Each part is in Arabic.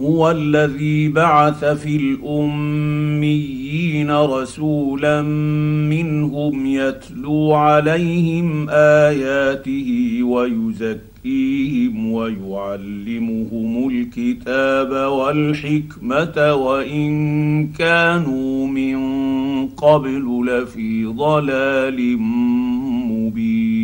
هو الذي بعث في الأميين رسولا منهم يتلو عليهم آياته ويزكيهم ويعلمهم الكتاب والحكمة وإن كانوا من قبل لفي ضلال مبين.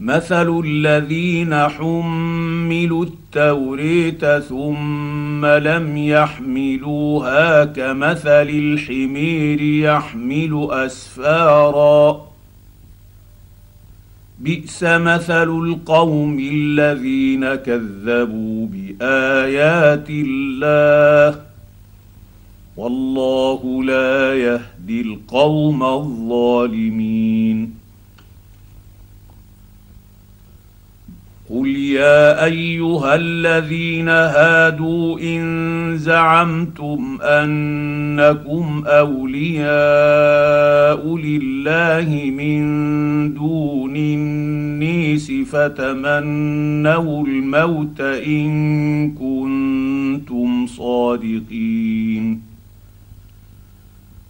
مثل الذين حملوا التوريت ثم لم يحملوها كمثل الحمير يحمل اسفارا بئس مثل القوم الذين كذبوا بايات الله والله لا يهدي القوم الظالمين قل يا ايها الذين هادوا ان زعمتم انكم اولياء لله من دون النيس فتمنوا الموت ان كنتم صادقين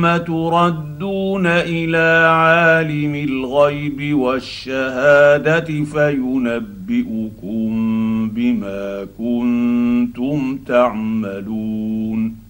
ثم تردون إلى عالم الغيب والشهادة فينبئكم بما كنتم تعملون.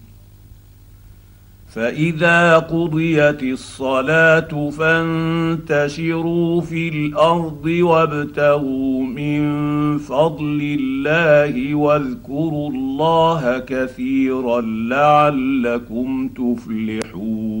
فإذا قضيت الصلاة فانتشروا في الأرض وابتغوا من فضل الله واذكروا الله كثيرا لعلكم تفلحون